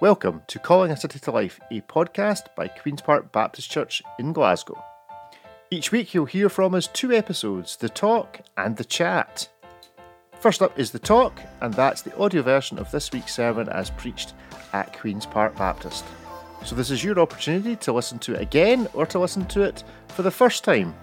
Welcome to Calling a City to Life, a podcast by Queen's Park Baptist Church in Glasgow. Each week you'll hear from us two episodes the talk and the chat. First up is the talk, and that's the audio version of this week's sermon as preached at Queen's Park Baptist. So, this is your opportunity to listen to it again or to listen to it for the first time.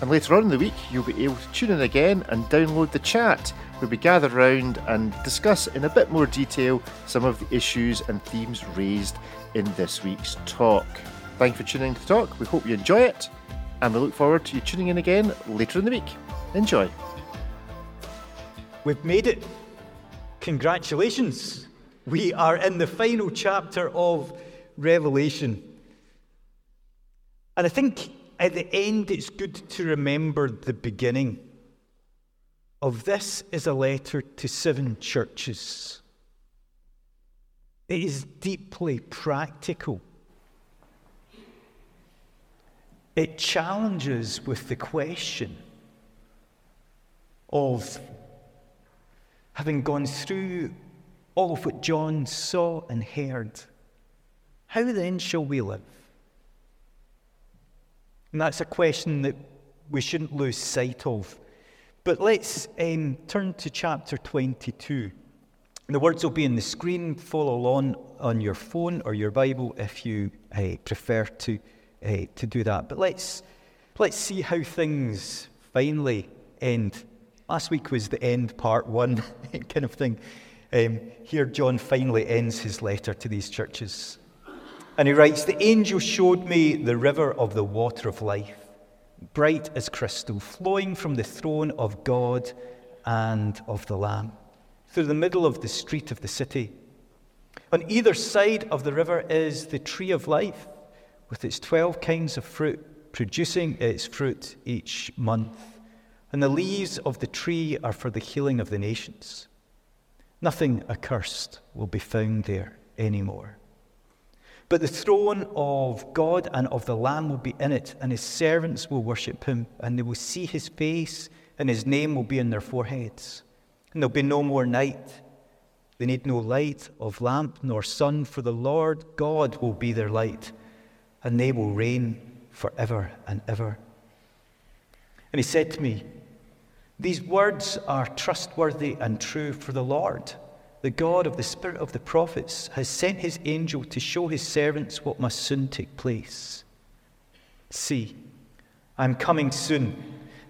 And later on in the week, you'll be able to tune in again and download the chat where we gather round and discuss in a bit more detail some of the issues and themes raised in this week's talk. Thank you for tuning in to the talk. We hope you enjoy it, and we look forward to you tuning in again later in the week. Enjoy. We've made it. Congratulations. We are in the final chapter of Revelation. And I think at the end, it's good to remember the beginning of this is a letter to seven churches. It is deeply practical. It challenges with the question of having gone through all of what John saw and heard, how then shall we live? And that's a question that we shouldn't lose sight of but let's um, turn to chapter 22. The words will be in the screen. Follow along on your phone or your Bible if you uh, prefer to, uh, to do that. But let's, let's see how things finally end. Last week was the end, part one, kind of thing. Um, here, John finally ends his letter to these churches. And he writes The angel showed me the river of the water of life bright as crystal, flowing from the throne of God and of the Lamb, through the middle of the street of the city. On either side of the river is the tree of life, with its 12 kinds of fruit, producing its fruit each month. And the leaves of the tree are for the healing of the nations. Nothing accursed will be found there anymore. But the throne of God and of the Lamb will be in it, and his servants will worship him, and they will see his face, and his name will be in their foreheads. And there'll be no more night. They need no light of lamp nor sun, for the Lord God will be their light, and they will reign forever and ever. And he said to me, These words are trustworthy and true for the Lord the God of the spirit of the prophets, has sent his angel to show his servants what must soon take place. See, I am coming soon.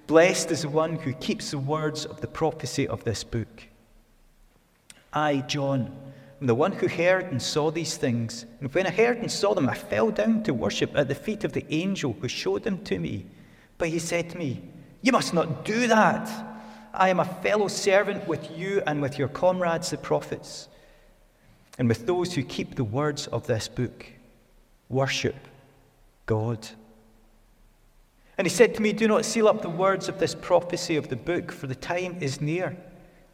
Blessed is the one who keeps the words of the prophecy of this book. I, John, am the one who heard and saw these things. And when I heard and saw them, I fell down to worship at the feet of the angel who showed them to me. But he said to me, You must not do that. I am a fellow servant with you and with your comrades, the prophets, and with those who keep the words of this book. Worship God. And he said to me, Do not seal up the words of this prophecy of the book, for the time is near.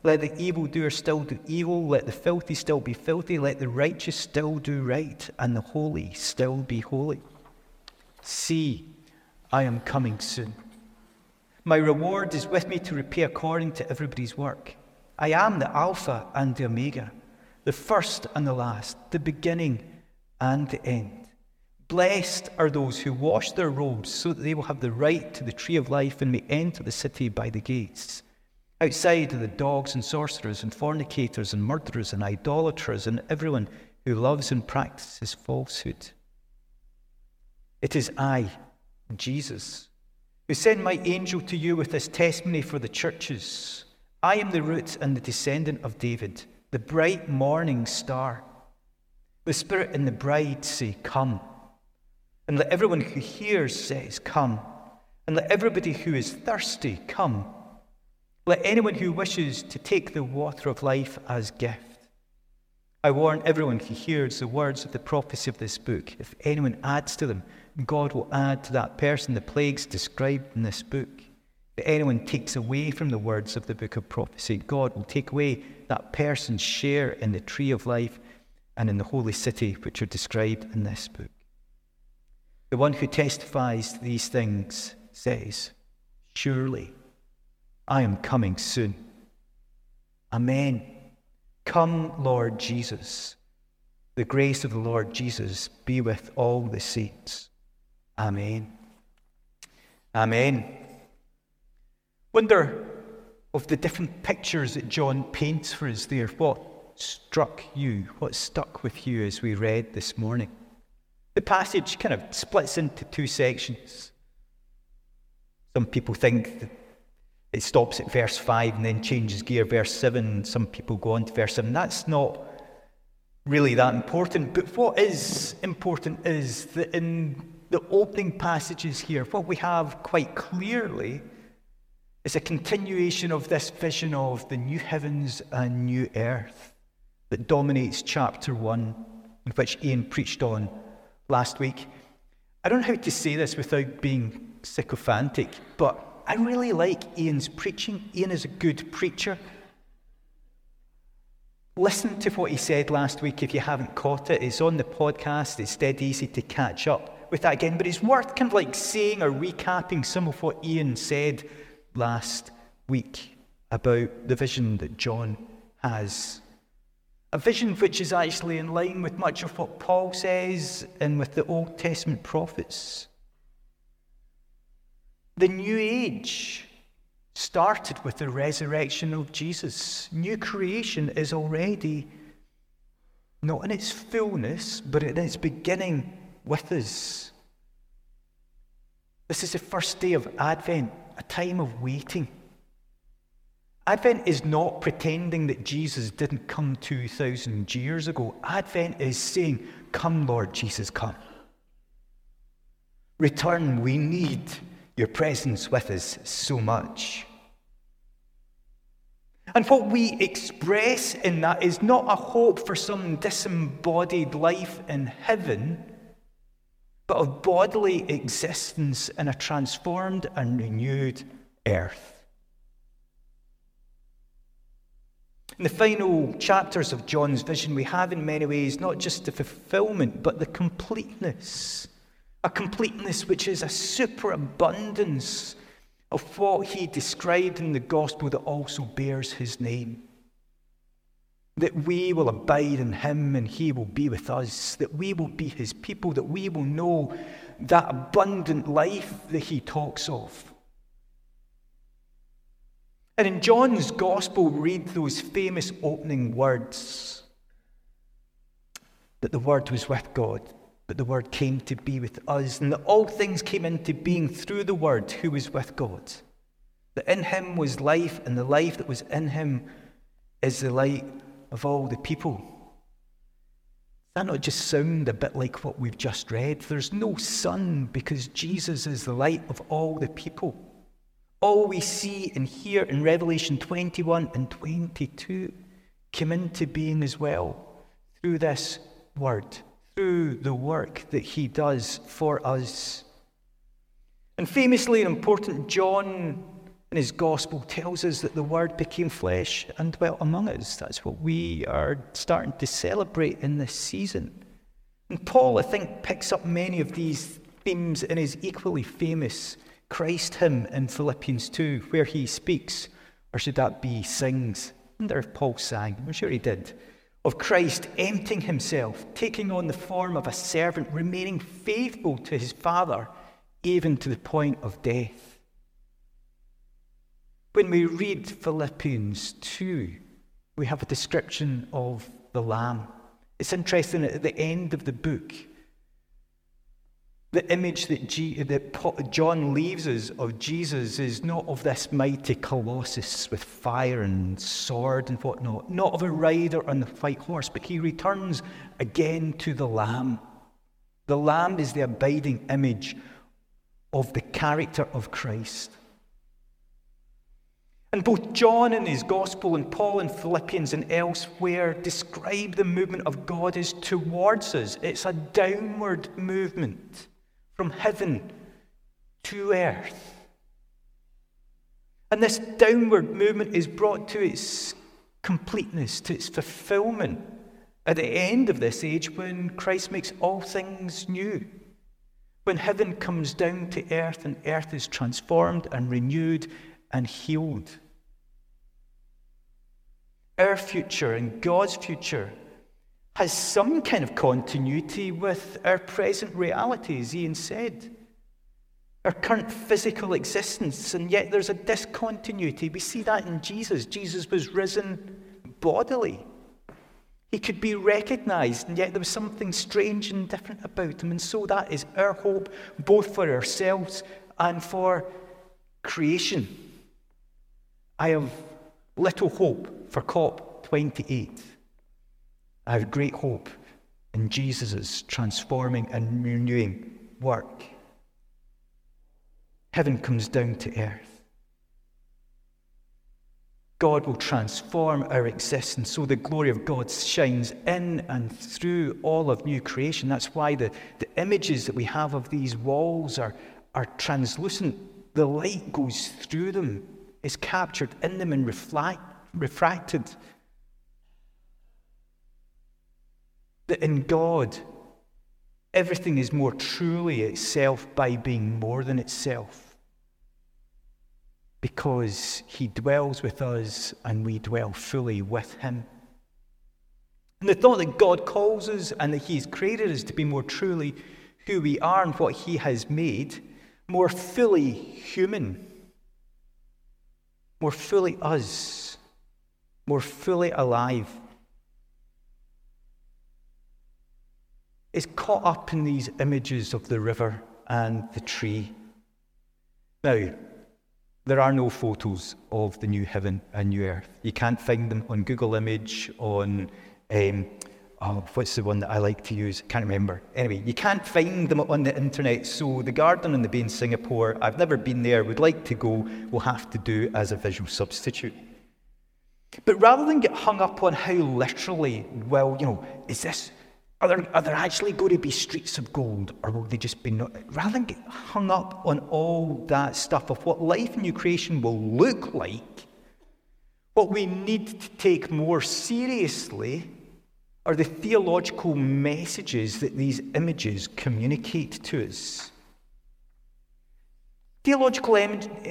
Let the evildoer still do evil, let the filthy still be filthy, let the righteous still do right, and the holy still be holy. See, I am coming soon. My reward is with me to repay according to everybody's work. I am the Alpha and the Omega, the first and the last, the beginning and the end. Blessed are those who wash their robes so that they will have the right to the tree of life and may enter the city by the gates. Outside are the dogs and sorcerers and fornicators and murderers and idolaters and everyone who loves and practices falsehood. It is I, Jesus who sent my angel to you with this testimony for the churches. I am the root and the descendant of David, the bright morning star. The Spirit and the bride say, Come. And let everyone who hears says, Come. And let everybody who is thirsty come. Let anyone who wishes to take the water of life as gift. I warn everyone who hears the words of the prophecy of this book. If anyone adds to them, God will add to that person the plagues described in this book. If anyone takes away from the words of the book of prophecy, God will take away that person's share in the tree of life and in the holy city which are described in this book. The one who testifies these things says, Surely I am coming soon. Amen. Come, Lord Jesus. the grace of the Lord Jesus be with all the saints. Amen. Amen. Wonder of the different pictures that John paints for us there. What struck you? What stuck with you as we read this morning? The passage kind of splits into two sections. Some people think it stops at verse 5 and then changes gear, verse 7. Some people go on to verse 7. That's not really that important. But what is important is that in the opening passages here, what we have quite clearly is a continuation of this vision of the new heavens and new earth that dominates chapter 1, in which Ian preached on last week. I don't know how to say this without being sycophantic, but I really like Ian's preaching. Ian is a good preacher. Listen to what he said last week if you haven't caught it. It's on the podcast, it's dead easy to catch up with that again, but it's worth kind of like saying or recapping some of what Ian said last week about the vision that John has a vision which is actually in line with much of what Paul says and with the Old Testament prophets. The new age started with the resurrection of Jesus. New creation is already not in its fullness, but in its beginning with us. This is the first day of Advent, a time of waiting. Advent is not pretending that Jesus didn't come 2,000 years ago. Advent is saying, Come, Lord Jesus, come. Return, we need your presence with us so much. And what we express in that is not a hope for some disembodied life in heaven, but of bodily existence in a transformed and renewed earth. In the final chapters of John's vision, we have in many ways not just the fulfillment, but the completeness. A completeness which is a superabundance of what he described in the gospel that also bears his name. That we will abide in him and he will be with us, that we will be his people, that we will know that abundant life that he talks of. And in John's Gospel, read those famous opening words that the Word was with God, but the Word came to be with us, and that all things came into being through the Word who was with God. That in Him was life, and the life that was in Him is the light of all the people. Does that not just sound a bit like what we've just read? There's no sun because Jesus is the light of all the people. All we see and hear in Revelation 21 and 22 came into being as well through this word, through the work that he does for us. And famously and important, John in his gospel tells us that the word became flesh and dwelt among us. That's what we are starting to celebrate in this season. And Paul, I think, picks up many of these themes in his equally famous Christ hymn in Philippians 2, where he speaks, or should that be sings? I wonder if Paul sang, I'm sure he did, of Christ emptying himself, taking on the form of a servant, remaining faithful to his Father, even to the point of death. When we read Philippians 2, we have a description of the Lamb. It's interesting at the end of the book, the image that, G, that John leaves us of Jesus is not of this mighty colossus with fire and sword and whatnot, not of a rider on the white horse, but he returns again to the Lamb. The Lamb is the abiding image of the character of Christ. And both John in his Gospel and Paul in Philippians and elsewhere describe the movement of God as towards us. It's a downward movement from heaven to earth. And this downward movement is brought to its completeness, to its fulfillment at the end of this age when Christ makes all things new. When heaven comes down to earth and earth is transformed and renewed and healed. Our future and God's future has some kind of continuity with our present reality, as Ian said. Our current physical existence, and yet there's a discontinuity. We see that in Jesus. Jesus was risen bodily. He could be recognized, and yet there was something strange and different about him. And so that is our hope, both for ourselves and for creation. I have little hope for COP28. I have great hope in Jesus' transforming and renewing work. Heaven comes down to earth. God will transform our existence so the glory of God shines in and through all of new creation. That's why the, the images that we have of these walls are, are translucent. The light goes through them, is captured in them and reflect, refracted. That in God, everything is more truly itself by being more than itself because he dwells with us and we dwell fully with him. And the thought that God calls us and that he's created us to be more truly who we are and what he has made, more fully human, more fully us, more fully alive, is caught up in these images of the river and the tree. Now, there are no photos of the new heaven and new earth. You can't find them on Google Image, on um, oh, what's the one that I like to use? Can't remember. Anyway, you can't find them on the internet. So the Garden on the Bay in Singapore, I've never been there, would like to go, we'll have to do as a visual substitute. But rather than get hung up on how literally, well, you know, is this are there, are there actually going to be streets of gold, or will they just be not? Rather than get hung up on all that stuff of what life in new creation will look like, what we need to take more seriously are the theological messages that these images communicate to us. Theological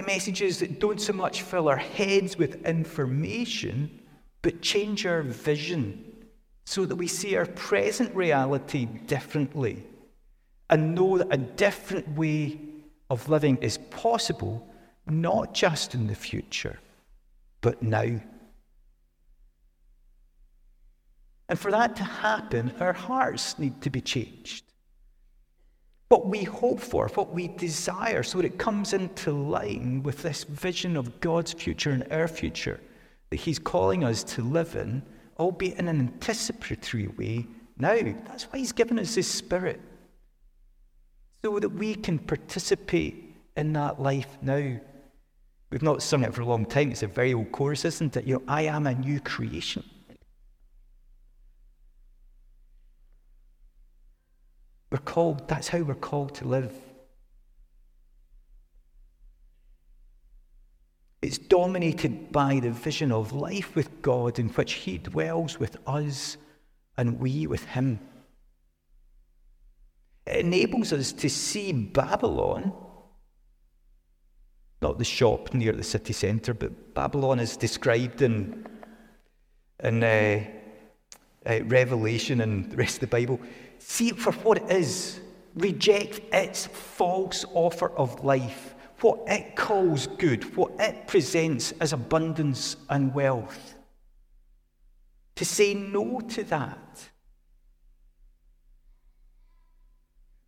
messages that don't so much fill our heads with information, but change our vision so that we see our present reality differently and know that a different way of living is possible, not just in the future, but now. And for that to happen, our hearts need to be changed. What we hope for, what we desire, so that it comes into line with this vision of God's future and our future that He's calling us to live in albeit in an anticipatory way, now. That's why He's given us His Spirit, so that we can participate in that life now. We've not sung it for a long time. It's a very old chorus, isn't it? You know, I am a new creation. We're called, that's how we're called to live. It's dominated by the vision of life with God in which He dwells with us and we with Him. It enables us to see Babylon, not the shop near the city centre, but Babylon is described in, in uh, uh, Revelation and the rest of the Bible. See it for what it is. Reject its false offer of life what it calls good, what it presents as abundance and wealth. To say no to that.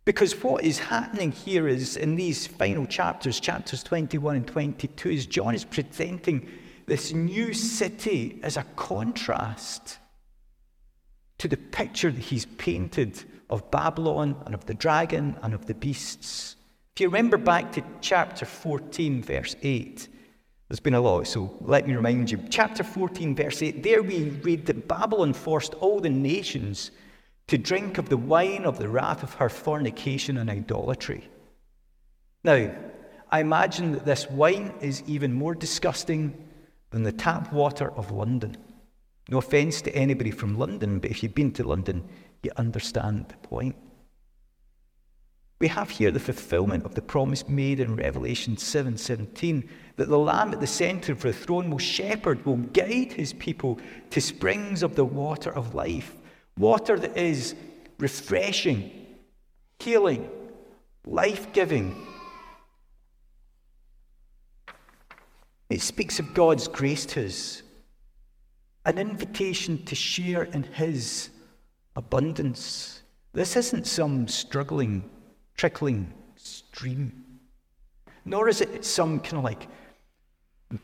Because what is happening here is in these final chapters, chapters 21 and 22, is John is presenting this new city as a contrast to the picture that he's painted of Babylon and of the dragon and of the beasts. If you remember back to chapter 14, verse 8, there's been a lot, so let me remind you. Chapter 14, verse 8, there we read that Babylon forced all the nations to drink of the wine of the wrath of her fornication and idolatry. Now, I imagine that this wine is even more disgusting than the tap water of London. No offense to anybody from London, but if you've been to London, you understand the point. We have here the fulfillment of the promise made in Revelation 7:17 that the Lamb at the center of the throne will shepherd, will guide his people to springs of the water of life, Water that is refreshing, healing, life giving. It speaks of God's grace to us, an invitation to share in His abundance. This isn't some struggling, trickling stream, nor is it some kind of like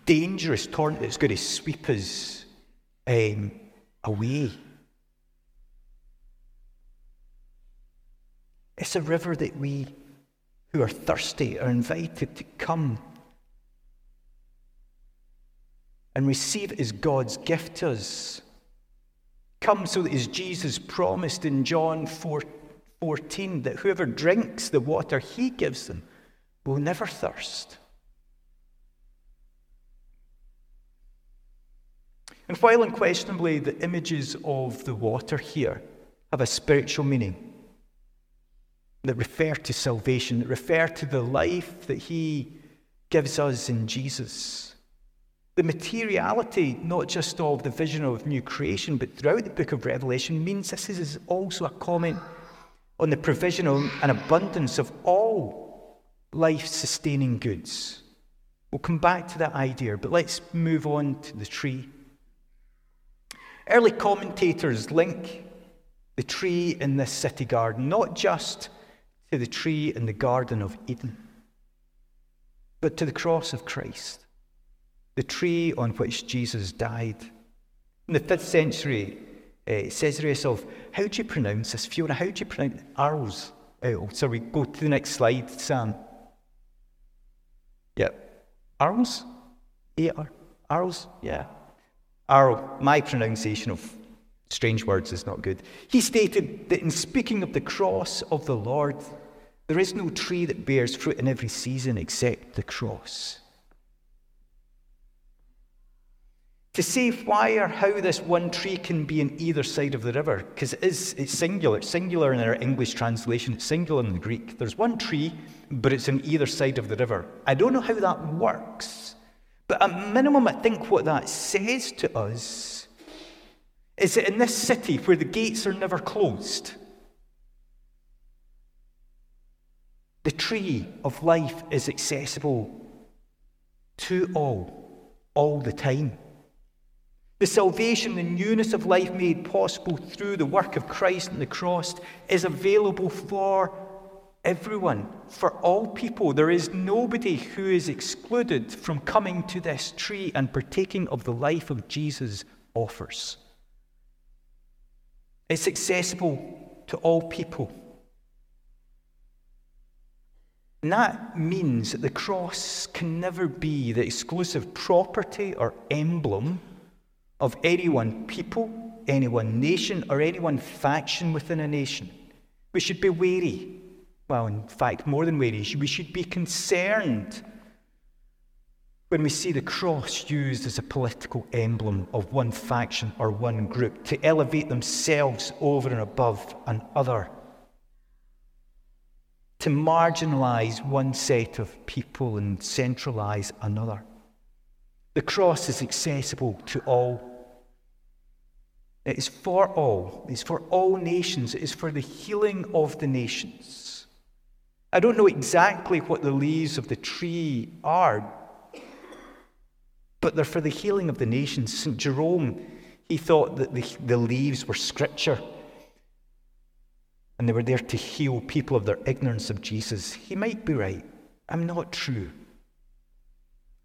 dangerous torrent that's going to sweep us um, away. It's a river that we who are thirsty are invited to come and receive it as God's gift to us. Come so that as Jesus promised in John 4, 14, that whoever drinks the water he gives them will never thirst. And while unquestionably the images of the water here have a spiritual meaning, that refer to salvation, that refer to the life that He gives us in Jesus. The materiality, not just of the vision of new creation, but throughout the book of Revelation, means this is also a comment on the provision and abundance of all life sustaining goods. We'll come back to that idea, but let's move on to the tree. Early commentators link the tree in this city garden not just to the tree in the Garden of Eden, but to the cross of Christ, the tree on which Jesus died. In the fifth century, uh, Caesarius of, how do you pronounce this? Fiona, how do you pronounce? Arles. Oh, sorry, go to the next slide, Sam. Yep. Arles? A-R? Arles? Yeah. Arl, my pronunciation of strange words is not good. He stated that in speaking of the cross of the Lord, there is no tree that bears fruit in every season except the cross. To say why or how this one tree can be in either side of the river, because it is it's singular. It's singular in our English translation, it's singular in the Greek. There's one tree, but it's in either side of the river. I don't know how that works, but at minimum, I think what that says to us is that in this city where the gates are never closed, the tree of life is accessible to all, all the time. The salvation, the newness of life made possible through the work of Christ and the cross is available for everyone, for all people. There is nobody who is excluded from coming to this tree and partaking of the life of Jesus offers. It's accessible to all people. And that means that the cross can never be the exclusive property or emblem of any one people, any one nation, or any one faction within a nation. We should be wary. Well, in fact, more than wary, we should be concerned when we see the cross used as a political emblem of one faction or one group to elevate themselves over and above another, to marginalize one set of people and centralize another. The cross is accessible to all. It is for all. It is for all nations. It is for the healing of the nations. I don't know exactly what the leaves of the tree are but they're for the healing of the nations. St. Jerome, he thought that the, the leaves were scripture and they were there to heal people of their ignorance of Jesus. He might be right. I'm not true.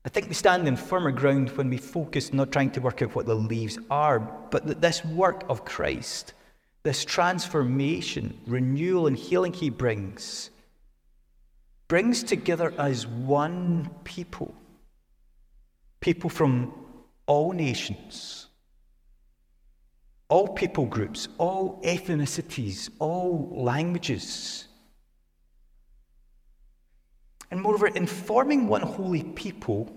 I think we stand in firmer ground when we focus not trying to work out what the leaves are, but that this work of Christ, this transformation, renewal, and healing he brings, brings together as one people people from all nations, all people groups, all ethnicities, all languages. And moreover, in forming one holy people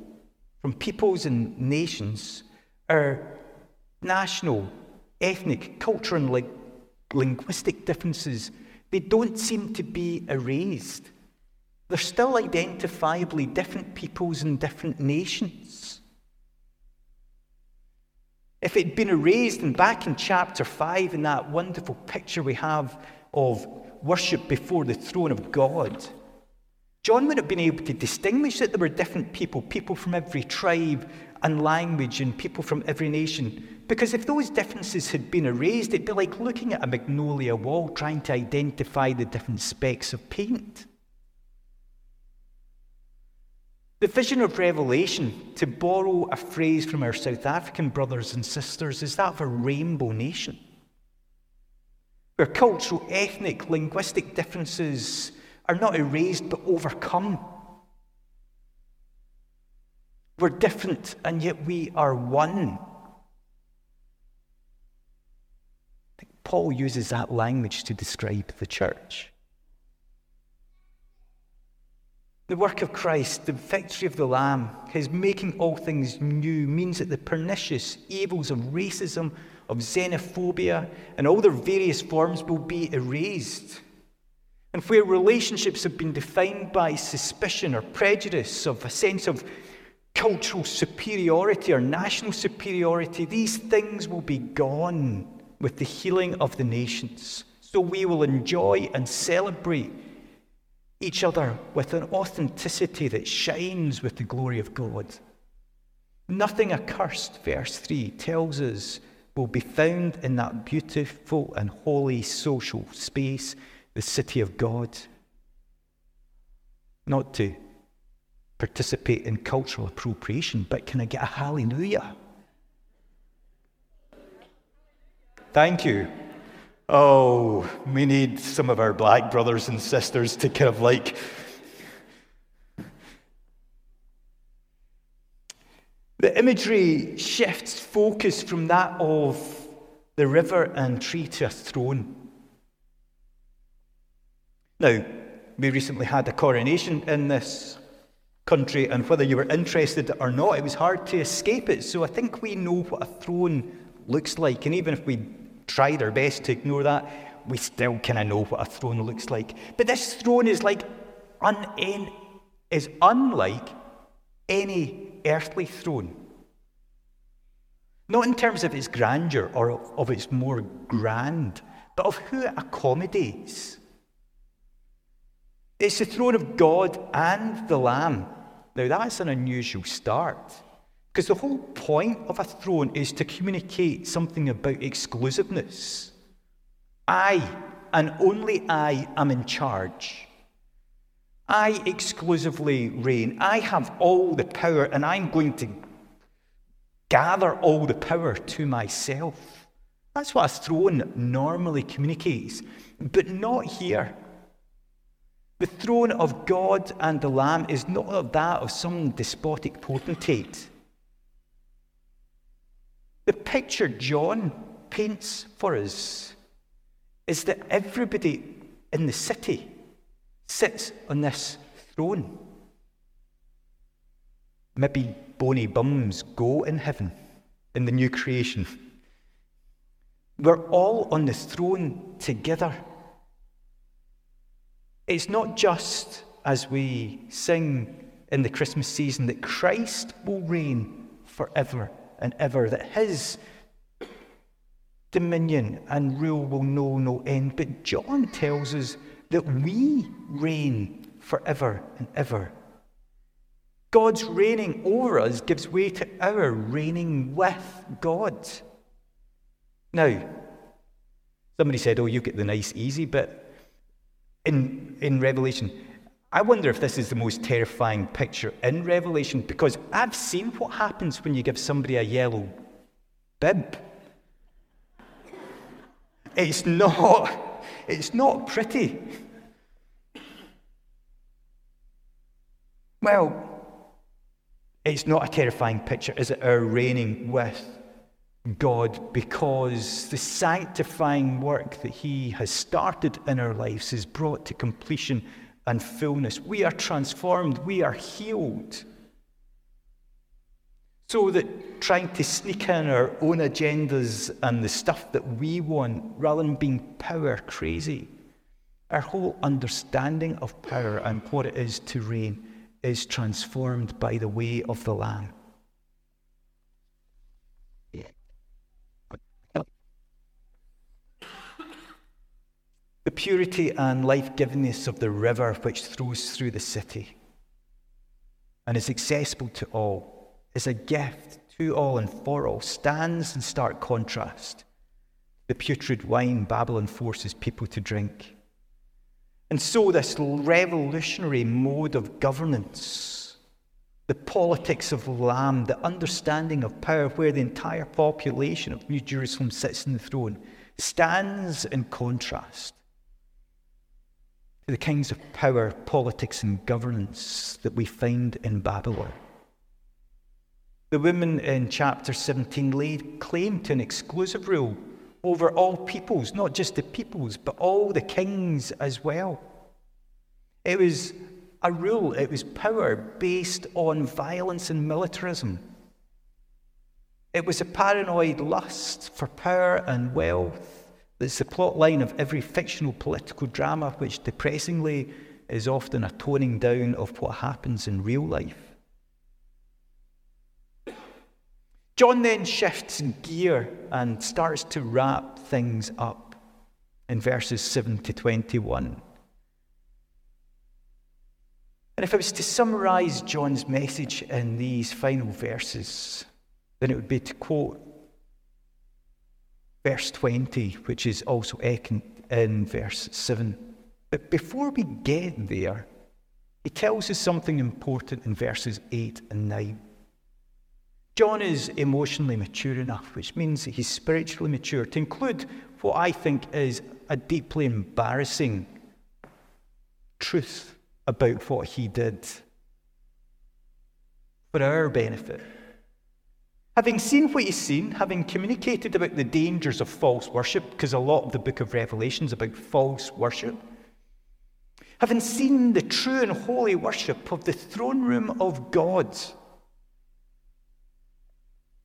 from peoples and nations, our national, ethnic, cultural, and linguistic differences, they don't seem to be erased. They're still identifiably different peoples and different nations. if it had been erased, and back in chapter 5, in that wonderful picture we have of worship before the throne of God, John would have been able to distinguish that there were different people, people from every tribe and language, and people from every nation. Because if those differences had been erased, it'd be like looking at a magnolia wall trying to identify the different specks of paint. The vision of Revelation, to borrow a phrase from our South African brothers and sisters, is that of a rainbow nation, where cultural, ethnic, linguistic differences are not erased but overcome. We're different and yet we are one. Paul uses that language to describe the church. The work of Christ, the victory of the Lamb, his making all things new, means that the pernicious evils of racism, of xenophobia, and all their various forms will be erased. And where relationships have been defined by suspicion or prejudice, of a sense of cultural superiority or national superiority, these things will be gone with the healing of the nations. So we will enjoy and celebrate each other with an authenticity that shines with the glory of God. Nothing accursed, verse 3 tells us, will be found in that beautiful and holy social space the city of God. Not to participate in cultural appropriation, but can I get a hallelujah? Thank you. Oh, we need some of our black brothers and sisters to kind of like. The imagery shifts focus from that of the river and tree to a throne. Now, we recently had a coronation in this country, and whether you were interested or not, it was hard to escape it. So I think we know what a throne looks like, and even if we tried our best to ignore that, we still kind of know what a throne looks like. But this throne is like un- is unlike any earthly throne. Not in terms of its grandeur or of its more grand, but of who it accommodates. It's the throne of God and the Lamb. Now, that's an unusual start. Because the whole point of a throne is to communicate something about exclusiveness. I, and only I, am in charge. I exclusively reign. I have all the power, and I'm going to gather all the power to myself. That's what a throne normally communicates, but not here. The throne of God and the Lamb is not that of some despotic potentate. The picture John paints for us is that everybody in the city sits on this throne. Maybe bony bums go in heaven in the new creation. We're all on the throne together. It's not just as we sing in the Christmas season that Christ will reign forever and ever, that his dominion and rule will know no end. But John tells us that we reign forever and ever. God's reigning over us gives way to our reigning with God. Now, somebody said, Oh, you get the nice, easy bit in, in Revelation. I wonder if this is the most terrifying picture in Revelation because I've seen what happens when you give somebody a yellow bib. It's not, it's not pretty. Well, it's not a terrifying picture, is it? Our reigning with God because the sanctifying work that He has started in our lives is brought to completion and fullness. We are transformed, we are healed. So that trying to sneak in our own agendas and the stuff that we want, rather than being power crazy, our whole understanding of power and what it is to reign is transformed by the way of the Lamb. The purity and life givingness of the river which flows through the city and is accessible to all, is a gift to all and for all, stands in stark contrast. The putrid wine Babylon forces people to drink. And so, this revolutionary mode of governance, the politics of Lamb, the understanding of power, where the entire population of New Jerusalem sits in the throne, stands in contrast to the kinds of power, politics, and governance that we find in Babylon. The women in chapter 17 laid claim to an exclusive rule over all peoples, not just the peoples, but all the kings as well. It was a rule, it was power based on violence and militarism. It was a paranoid lust for power and wealth it's the plot line of every fictional political drama, which depressingly is often a toning down of what happens in real life. John then shifts gear and starts to wrap things up in verses 7 to 21. And if I was to summarize John's message in these final verses, then it would be to quote verse 20, which is also in verse 7. But before we get there, he tells us something important in verses 8 and 9. John is emotionally mature enough, which means he's spiritually mature, to include what I think is a deeply embarrassing truth about what he did for our benefit. Having seen what he's seen, having communicated about the dangers of false worship, because a lot of the book of Revelation is about false worship, having seen the true and holy worship of the throne room of God,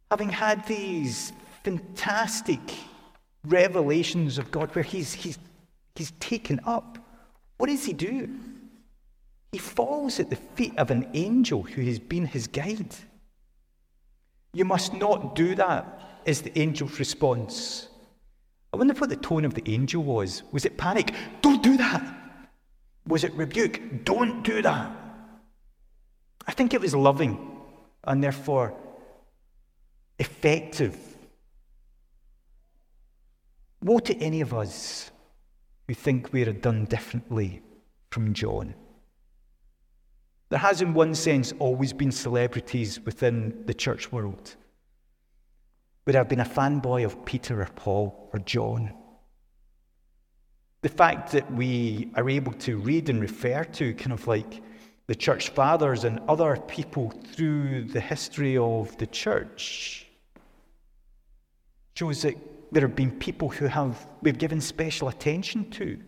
having had these fantastic revelations of God where he's, he's, he's taken up, what does he do? He falls at the feet of an angel who has been his guide. You must not do that, is the angel's response. I wonder what the tone of the angel was. Was it panic? Don't do that. Was it rebuke? Don't do that. I think it was loving and therefore effective. Woe to any of us who think we're done differently from John. There has, in one sense, always been celebrities within the church world. Would have been a fanboy of Peter or Paul or John? The fact that we are able to read and refer to kind of like the church fathers and other people through the history of the church shows that there have been people who have we've given special attention to.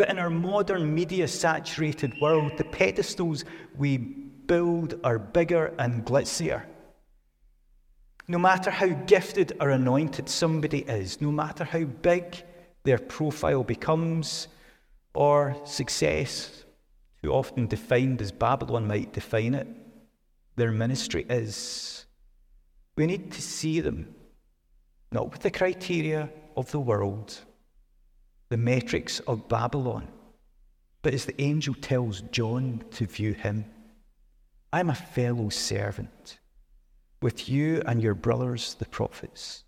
But in our modern media saturated world, the pedestals we build are bigger and glitzier. No matter how gifted or anointed somebody is, no matter how big their profile becomes, or success, too often defined as Babylon might define it, their ministry is, we need to see them not with the criteria of the world the matrix of Babylon. But as the angel tells John to view him, I'm a fellow servant with you and your brothers, the prophets.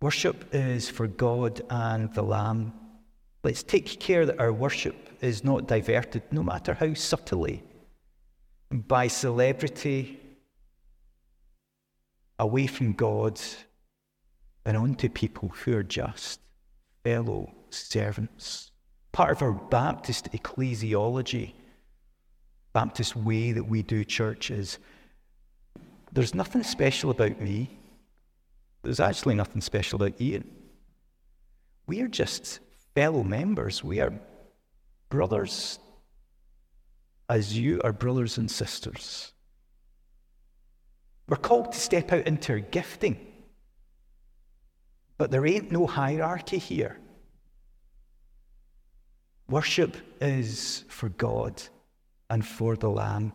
Worship is for God and the Lamb. Let's take care that our worship is not diverted, no matter how subtly, by celebrity, away from God, and onto people who are just fellow servants. Part of our Baptist ecclesiology, Baptist way that we do church is there's nothing special about me. There's actually nothing special about Ian. We are just fellow members. We are brothers as you are brothers and sisters. We're called to step out into our gifting. But there ain't no hierarchy here. Worship is for God and for the Lamb.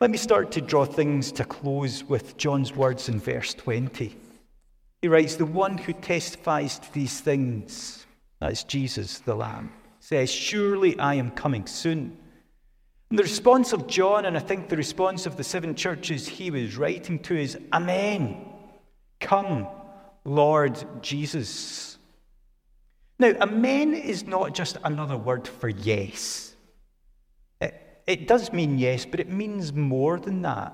Let me start to draw things to close with John's words in verse 20. He writes, The one who testifies to these things, that's Jesus, the Lamb, says, Surely I am coming soon. And the response of John, and I think the response of the seven churches he was writing to, is Amen. Come, Lord Jesus. Now, Amen is not just another word for yes. It, it does mean yes, but it means more than that.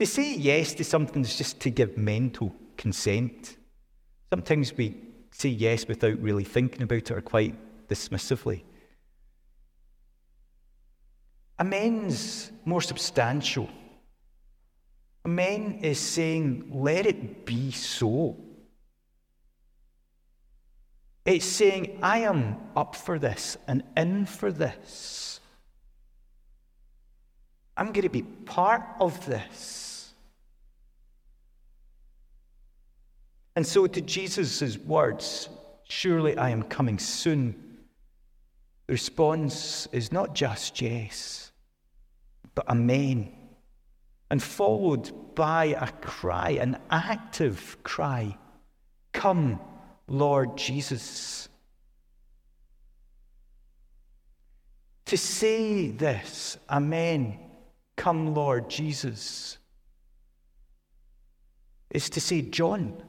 To say yes to something is just to give mental consent. Sometimes we say yes without really thinking about it or quite dismissively. Amen's more substantial. Amen is saying, let it be so. It's saying, I am up for this and in for this. I'm going to be part of this. And so, to Jesus' words, surely I am coming soon, the response is not just yes, but amen. And followed by a cry, an active cry Come, Lord Jesus. To say this, Amen, come, Lord Jesus, is to say, John,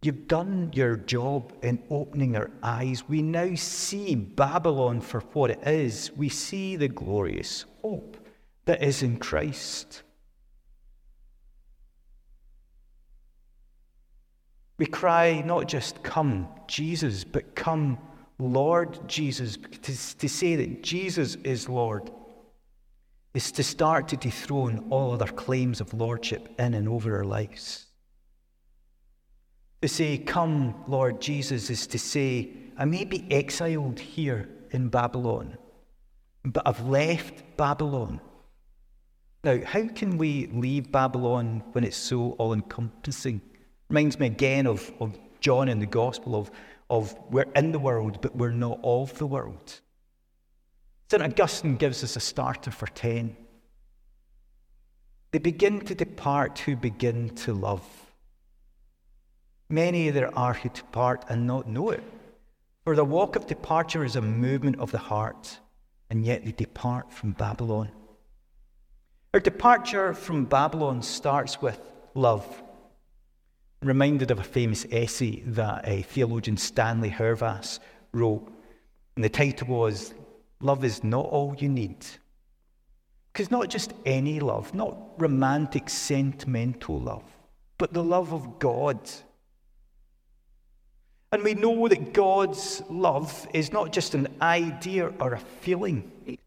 you've done your job in opening our eyes. We now see Babylon for what it is. We see the glorious hope that is in Christ. We cry not just, Come, Jesus, but come, Lord Jesus. To, to say that Jesus is Lord is to start to dethrone all other claims of lordship in and over our lives. To say, Come, Lord Jesus, is to say, I may be exiled here in Babylon, but I've left Babylon. Now, how can we leave Babylon when it's so all encompassing? Reminds me again of, of John in the Gospel of, of we're in the world, but we're not of the world. St. Augustine gives us a starter for 10. They begin to depart who begin to love. Many there are who depart and not know it. For the walk of departure is a movement of the heart, and yet they depart from Babylon. Our departure from Babylon starts with love reminded of a famous essay that uh, theologian Stanley Hauerwas wrote. And the title was Love is Not All You Need. Because not just any love, not romantic, sentimental love, but the love of God. And we know that God's love is not just an idea or a feeling,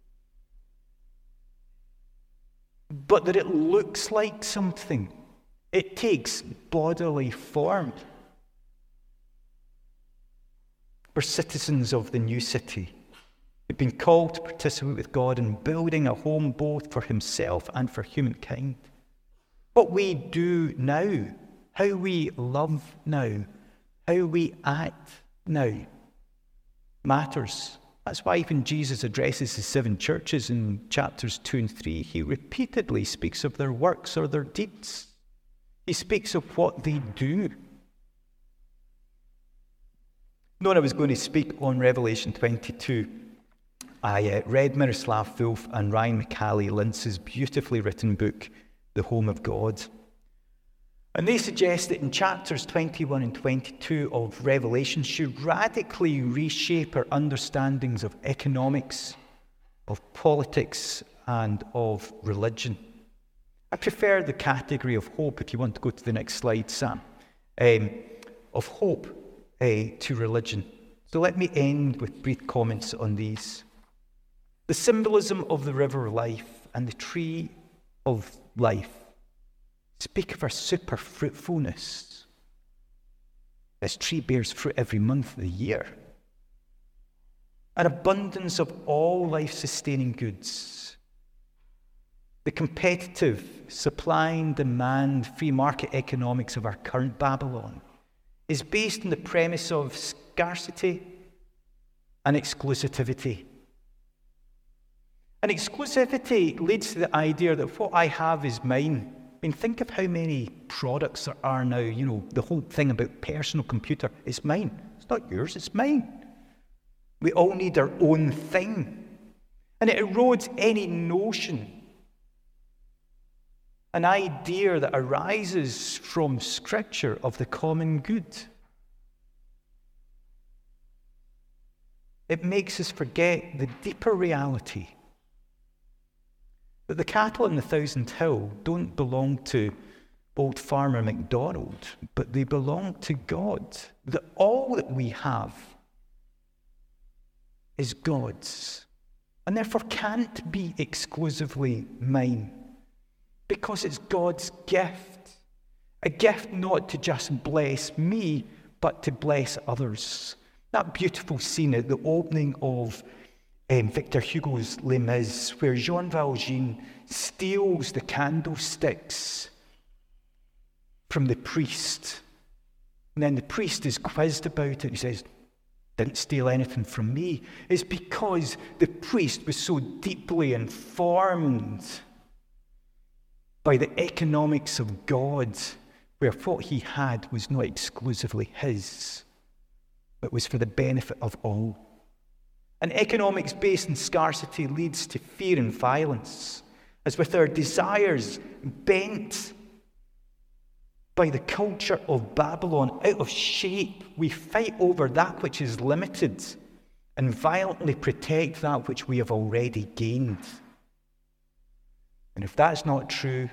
but that it looks like something. It takes bodily form. We're citizens of the new city. We've been called to participate with God in building a home both for Himself and for humankind. What we do now, how we love now, how we act now, matters. That's why even Jesus addresses the seven churches in chapters 2 and 3. He repeatedly speaks of their works or their deeds. He speaks of what they do. Knowing I was going to speak on Revelation 22, I uh, read Miroslav Volf and Ryan McAnnally-Linz's beautifully written book, The Home of God. And they suggest that in chapters 21 and 22 of Revelation should radically reshape our understandings of economics, of politics, and of religion. I prefer the category of hope, if you want to go to the next slide, Sam, um, of hope uh, to religion. So let me end with brief comments on these. The symbolism of the river of life and the tree of life speak of our super fruitfulness. This tree bears fruit every month of the year. An abundance of all life sustaining goods the competitive supply and demand free market economics of our current Babylon is based on the premise of scarcity and exclusivity. And exclusivity leads to the idea that what I have is mine. I mean, think of how many products there are now. You know, the whole thing about personal computer is mine. It's not yours, it's mine. We all need our own thing. And it erodes any notion, an idea that arises from Scripture of the common good. It makes us forget the deeper reality that the cattle in the Thousand Hill don't belong to old farmer MacDonald, but they belong to God. That all that we have is God's, and therefore can't be exclusively mine, because it's God's gift. A gift not to just bless me, but to bless others. That beautiful scene at the opening of um, Victor Hugo's Les Mis, where Jean Valjean steals the candlesticks from the priest. And then the priest is quizzed about it. He says, Didn't steal anything from me. It's because the priest was so deeply informed by the economics of God, where what he had was not exclusively his but was for the benefit of all. An economics based in scarcity leads to fear and violence, as with our desires bent by the culture of Babylon out of shape, we fight over that which is limited and violently protect that which we have already gained. And if that's not true,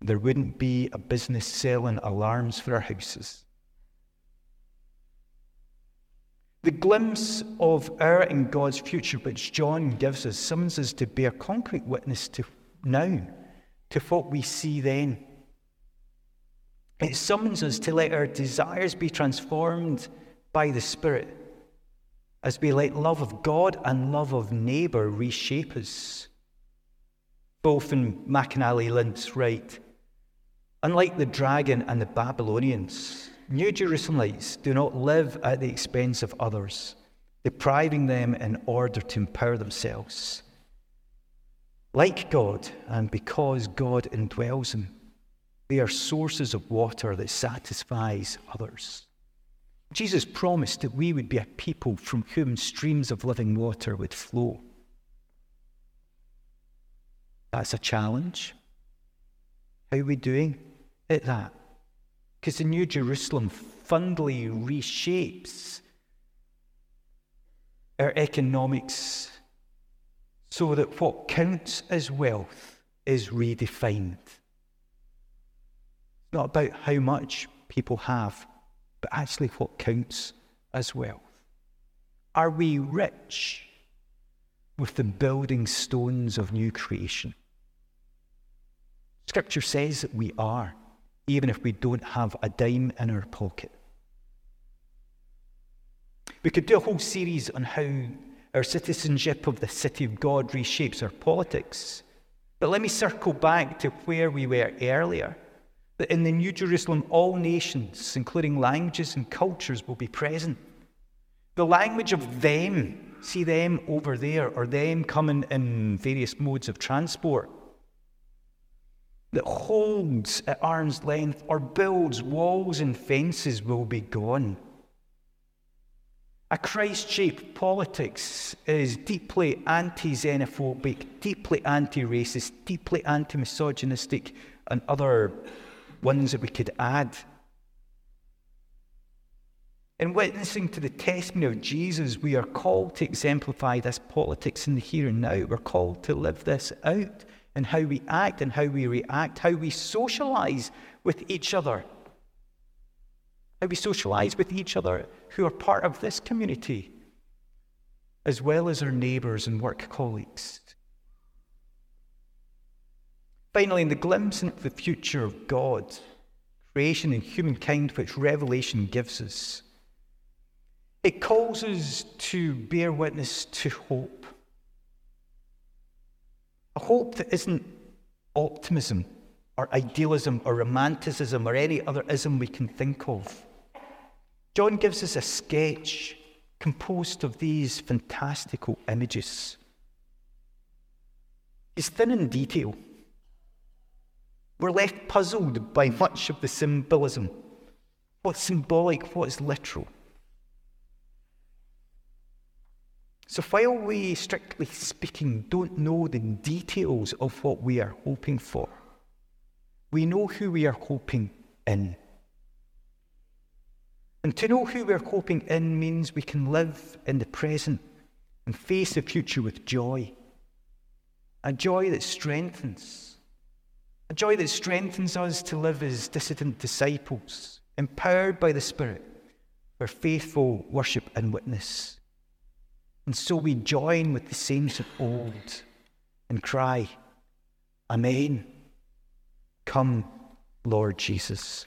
there wouldn't be a business selling alarms for our houses. The glimpse of our and God's future, which John gives us, summons us to bear concrete witness to now, to what we see then. It summons us to let our desires be transformed by the Spirit as we let love of God and love of neighbour reshape us. Both in McAnally Lind's write. Unlike the dragon and the Babylonians, New Jerusalemites do not live at the expense of others, depriving them in order to empower themselves. Like God, and because God indwells them, they are sources of water that satisfies others. Jesus promised that we would be a people from whom streams of living water would flow. That's a challenge. How are we doing at that? Because the New Jerusalem fundamentally reshapes our economics so that what counts as wealth is redefined. It's not about how much people have, but actually what counts as wealth. Are we rich with the building stones of new creation? Scripture says that we are even if we don't have a dime in our pocket. We could do a whole series on how our citizenship of the city of God reshapes our politics. But let me circle back to where we were earlier that in the New Jerusalem, all nations, including languages and cultures, will be present. The language of them, see them over there, or them coming in various modes of transport that holds at arm's length or builds walls and fences will be gone. A Christ shaped politics is deeply anti xenophobic, deeply anti racist, deeply anti misogynistic, and other ones that we could add. In witnessing to the testimony of Jesus, we are called to exemplify this politics in the here and now. We're called to live this out in how we act and how we react, how we socialize with each other. How we socialize with each other who are part of this community, as well as our neighbours and work colleagues. Finally, in the glimpse into the future of God, creation and humankind, which Revelation gives us, it calls us to bear witness to hope a hope that isn't optimism or idealism or romanticism or any other ism we can think of. John gives us a sketch composed of these fantastical images. He's thin in detail. We're left puzzled by much of the symbolism. What's symbolic, what's literal? So, while we, strictly speaking, don't know the details of what we are hoping for, we know who we are hoping in. And to know who we're hoping in means we can live in the present and face the future with joy. A joy that strengthens. A joy that strengthens us to live as dissident disciples, empowered by the Spirit for faithful worship and witness. And so we join with the saints of old and cry, Amen. Come, Lord Jesus.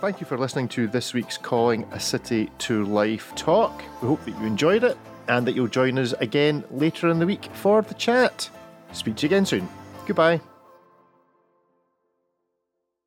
Thank you for listening to this week's Calling a City to Life talk. We hope that you enjoyed it and that you'll join us again later in the week for the chat. Speak to you again soon. Goodbye.